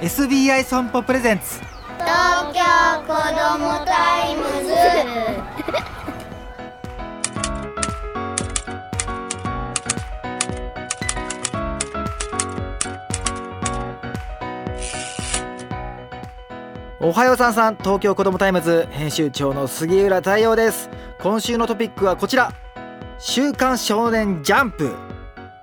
SBI 損保 presents。東京子どもタイムズ。おはようさんさん東京子どもタイムズ編集長の杉浦太陽です。今週のトピックはこちら。週刊少年ジャンプ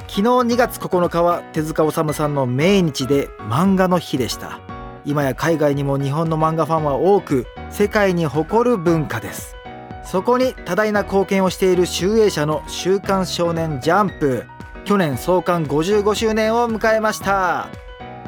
昨日2月9日は手塚治虫さんの命日で漫画の日でした。今や海外にも日本の漫画ファンは多く世界に誇る文化です。そこに多大な貢献をしている集英社の週刊少年ジャンプ。去年創刊55周年を迎えました。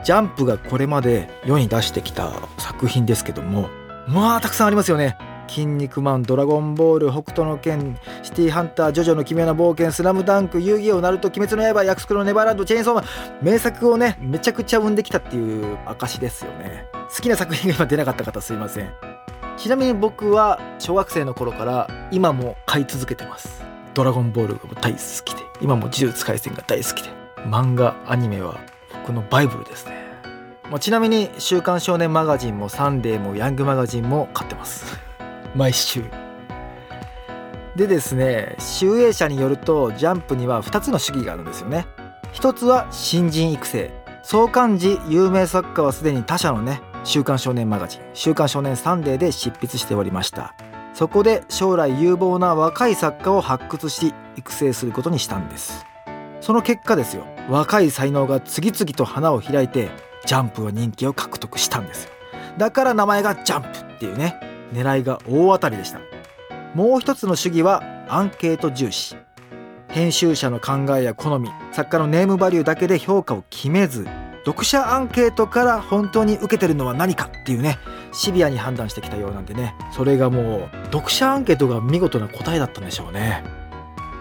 ジャンプがこれまで世に出してきた作品ですけどもまあたくさんありますよね。筋肉マン、ドラゴンボール、北斗の拳、シティハンター、ジョジョの奇妙な冒険、スラムダンク、遊戯王、ナルト、鬼滅の刃、約束のネバーランド、チェーンソーマン、名作をね、めちゃくちゃ生んできたっていう証ですよね。好きな作品が今出なかった方すいません。ちなみに僕は小学生の頃から今も買い続けてます。ドラゴンボールが大好きで、今も呪術廻戦が大好きで、漫画、アニメは僕のバイブルですね。ま、ちなみに「週刊少年マガジン」も「サンデー」も「ヤングマガジン」も買ってます毎週。でですね集英社によるとジャンプには2つの主義があるんですよね。一つは新人育成。創刊時有名作家はすでに他社のね「週刊少年マガジン」「週刊少年サンデー」で執筆しておりました。そこで将来有望な若い作家を発掘し育成することにしたんです。その結果ですよ。若い才能が次々と花を開いてジャンプは人気を獲得したんですよ。だから名前がジャンプっていうね。狙いが大当たりでした。もう一つの主義はアンケート重視。編集者の考えや好み作家のネームバリューだけで評価を決めず読者アンケートから本当に受けてるのは何かっていうねシビアに判断してきたようなんでね。それがもう読者アンケートが見事な答えだったんでしょうね。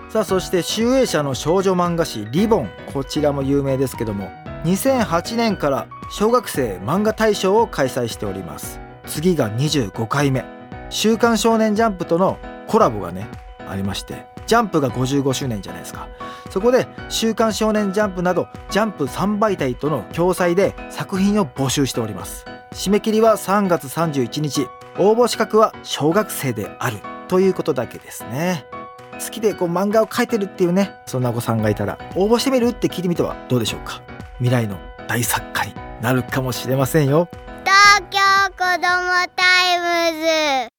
さあそして集英社の少女漫画誌「リボン」こちらも有名ですけども2008年から小学生漫画大賞を開催しております。次が25回目「週刊少年ジャンプ」とのコラボがねありましてジャンプが55周年じゃないですか。そこで「週刊少年ジャンプ」などジャンプ3媒体との共催で作品を募集しております。締め切りは3月31日。応募資格は小学生である。ということだけですね。好きでこう漫画を描いてるっていうねそんなお子さんがいたら応募してみるって聞いてみてはどうでしょうか。未来の大作家になるかもしれませんよ。子どもタイムズ。